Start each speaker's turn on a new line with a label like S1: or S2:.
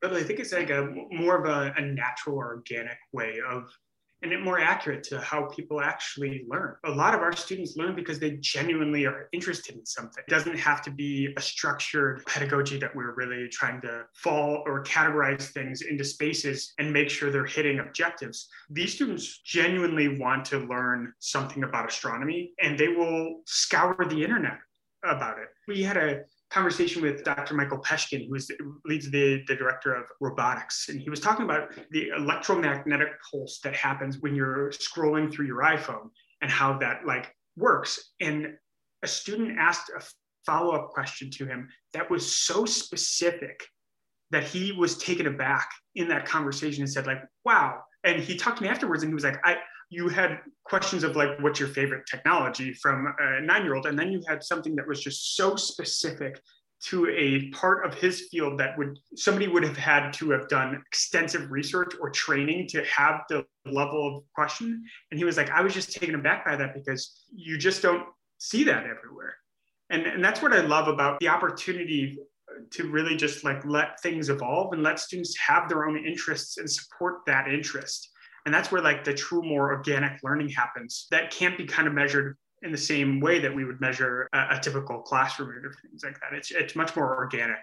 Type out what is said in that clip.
S1: But I think it's like a more of a, a natural organic way of and it more accurate to how people actually learn. A lot of our students learn because they genuinely are interested in something. It doesn't have to be a structured pedagogy that we're really trying to fall or categorize things into spaces and make sure they're hitting objectives. These students genuinely want to learn something about astronomy and they will scour the internet about it. We had a conversation with Dr. Michael Peshkin, who is, leads the, the director of robotics. And he was talking about the electromagnetic pulse that happens when you're scrolling through your iPhone and how that like works. And a student asked a follow-up question to him that was so specific that he was taken aback in that conversation and said like, wow. And he talked to me afterwards and he was like, I, you had questions of like what's your favorite technology from a nine year old and then you had something that was just so specific to a part of his field that would somebody would have had to have done extensive research or training to have the level of question. And he was like i was just taken aback by that because you just don't see that everywhere. And, and that's what i love about the opportunity to really just like let things evolve and let students have their own interests and support that interest and that's where like the true more organic learning happens that can't be kind of measured in the same way that we would measure a, a typical classroom or things like that. It's, it's much more organic.